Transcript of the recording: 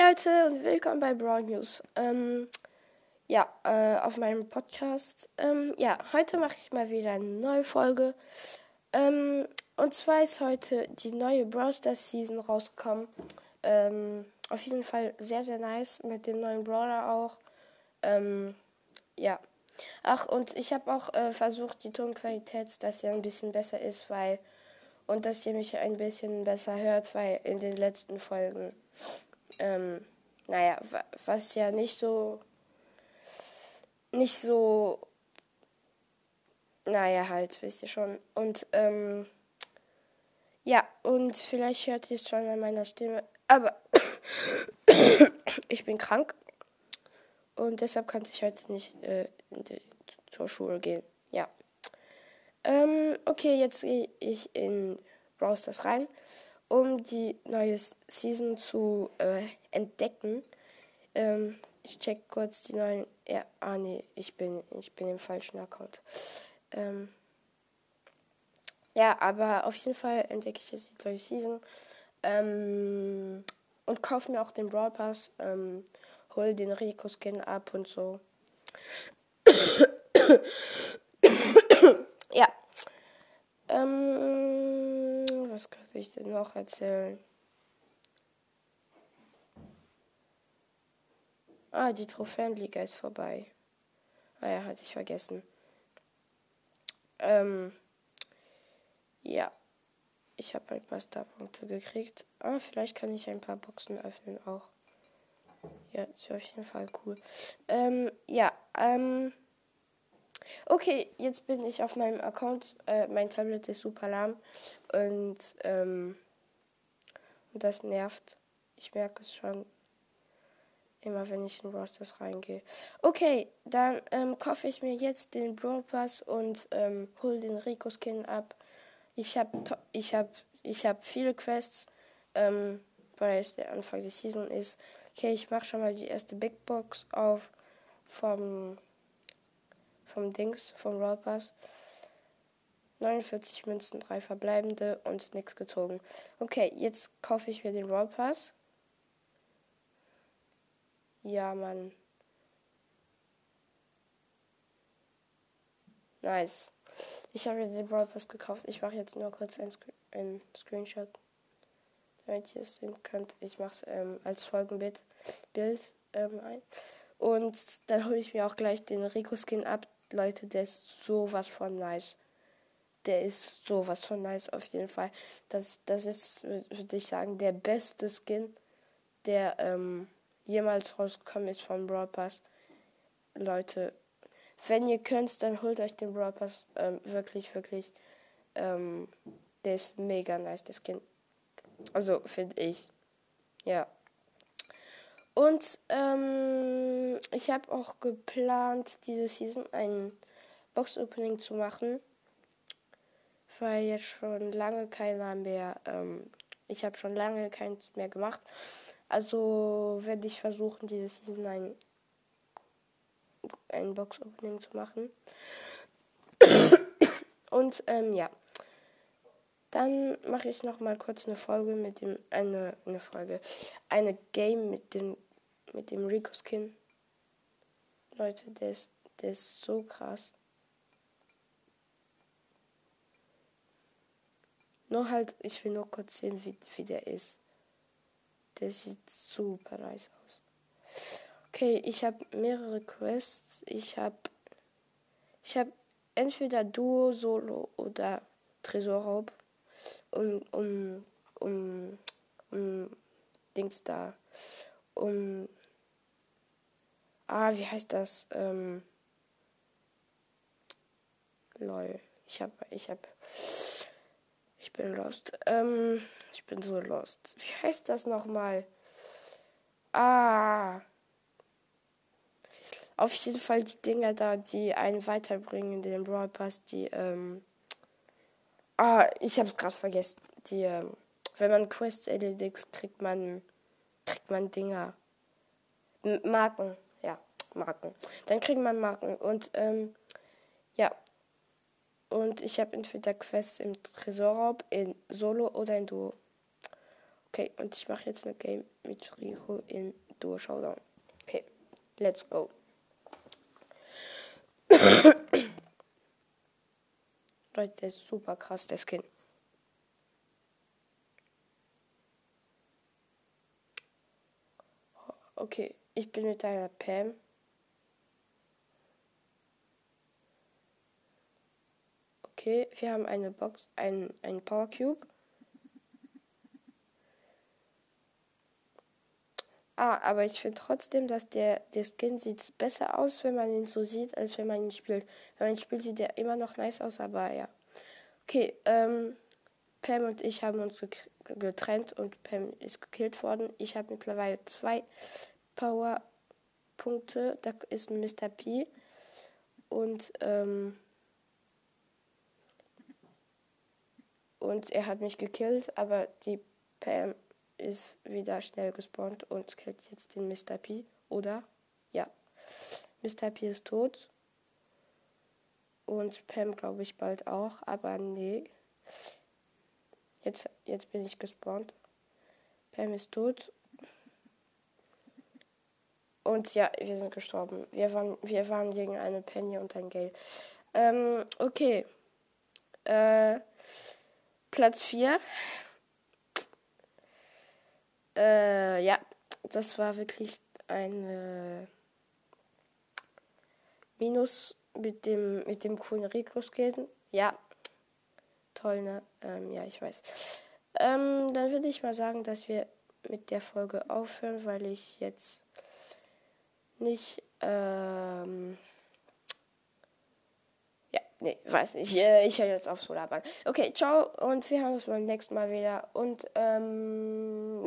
Leute und willkommen bei Broad News. Ähm, ja, äh, auf meinem Podcast. Ähm, ja, heute mache ich mal wieder eine neue Folge. Ähm, und zwar ist heute die neue Brawl Stars Season rausgekommen. Ähm, auf jeden Fall sehr, sehr nice mit dem neuen Brawler auch. Ähm, ja. Ach, und ich habe auch äh, versucht, die Tonqualität, dass sie ein bisschen besser ist, weil. Und dass ihr mich ein bisschen besser hört, weil in den letzten Folgen ähm, naja, was ja nicht so, nicht so, naja, halt, wisst ihr schon. Und, ähm, ja, und vielleicht hört ihr es schon an meiner Stimme, aber ich bin krank und deshalb kann ich heute nicht äh, die, zur Schule gehen. Ja. Ähm, okay, jetzt gehe ich in Browsers rein um die neue Season zu äh, entdecken. Ähm, ich check kurz die neuen. Ja, ah nee, ich bin, ich bin im falschen Account. Ähm, ja, aber auf jeden Fall entdecke ich jetzt die neue Season. Ähm, und kaufe mir auch den Brawl Pass. Ähm, hol den Rico Skin ab und so. ja. Ähm, was kann ich denn noch erzählen? Ah, die Trophäenliga ist vorbei. Ah ja, hatte ich vergessen. Ähm, ja. Ich habe ein paar Starpunkte gekriegt. Ah, vielleicht kann ich ein paar Boxen öffnen auch. Ja, ist auf jeden Fall cool. Ähm, ja, ähm. Okay, jetzt bin ich auf meinem Account. Äh, mein Tablet ist super lahm. Und, ähm, das nervt. Ich merke es schon. Immer wenn ich in Rosters reingehe. Okay, dann ähm, kaufe ich mir jetzt den Brawl Pass und ähm, hole den Rico Skin ab. Ich habe ich hab, ich hab viele Quests, ähm, weil es der Anfang der Season ist. Okay, ich mache schon mal die erste Big Box auf vom vom Dings, vom Brawl Pass. 49 Münzen, 3 verbleibende und nichts gezogen. Okay, jetzt kaufe ich mir den Brawl Pass. Ja, Mann. Nice. Ich habe jetzt den Brawl Pass gekauft. Ich mache jetzt nur kurz ein, Screen ein Screenshot, damit ihr es sehen könnt. Ich mache es ähm, als Folgenbild Bild, ähm, ein. Und dann hole ich mir auch gleich den Rico Skin ab. Leute, der ist sowas von nice. Der ist sowas von nice auf jeden Fall. Das, das ist, würde ich sagen, der beste Skin, der ähm, jemals rausgekommen ist vom Brawl Pass. Leute, wenn ihr könnt, dann holt euch den Brawl Pass. Ähm, wirklich, wirklich. Ähm, der ist mega nice, der Skin. Also, finde ich. Ja. Und ähm, ich habe auch geplant, diese Season ein Box-Opening zu machen. Weil jetzt schon lange keiner mehr. Ähm, ich habe schon lange keins mehr gemacht. Also werde ich versuchen, diese Season ein, ein Box-Opening zu machen. Und ähm, ja. Dann mache ich noch mal kurz eine Folge mit dem eine eine Folge eine Game mit dem mit dem Rico Skin. Leute, der ist der ist so krass. Nur halt, ich will nur kurz sehen, wie, wie der ist. Der sieht super nice aus. Okay, ich habe mehrere Quests. Ich habe ich habe entweder Duo, Solo oder Tresorraub um, um, um, um Dings da, um, ah, wie heißt das, ähm, lol, ich hab, ich hab, ich bin lost, ähm, ich bin so lost, wie heißt das nochmal, ah, auf jeden Fall die Dinger da, die einen weiterbringen in den Brawl Pass, die, ähm, Ah, ich habe es gerade vergessen. Die, ähm, wenn man Quests erledigt, kriegt man, kriegt man Dinger. M Marken, Marken. Dann kriegt man Marken. Und, ähm, ja. Und ich habe entweder Quests im Tresorraub, in Solo oder in Duo. Okay, und ich mache jetzt eine Game mit Rico in Duo Showdown. Okay, let's go. Leute, der ist super krass, der Skin. Okay, ich bin mit einer Pam. Okay, wir haben eine Box, ein, ein Power Cube. Ah, aber ich finde trotzdem, dass der, der Skin sieht besser aus, wenn man ihn so sieht, als wenn man ihn spielt. Wenn man ihn spielt, sieht der immer noch nice aus, aber ja. Okay, ähm, Pam und ich haben uns getrennt und Pam ist gekillt worden. Ich habe mittlerweile zwei Power-Punkte. Da ist ein Mr. P. Und, ähm, und er hat mich gekillt, aber die Pam ist wieder schnell gespawnt und killt jetzt den Mr. P. Oder? Ja. Mr. P ist tot. Und Pam glaube ich bald auch, aber nee. Jetzt, jetzt bin ich gespawnt. Pam ist tot. Und ja, wir sind gestorben. Wir waren, wir waren gegen eine Penny und ein Gale. Ähm, okay. Äh, Platz 4. Äh, ja, das war wirklich ein Minus mit dem, mit dem coolen Rico-Skin. Ja, toll, ne? Ähm, ja, ich weiß. Ähm, dann würde ich mal sagen, dass wir mit der Folge aufhören, weil ich jetzt nicht, ähm, nee, weiß nicht. Äh, ich höre jetzt auf so labern. Okay, ciao und wir hören uns beim nächsten Mal wieder und, ähm,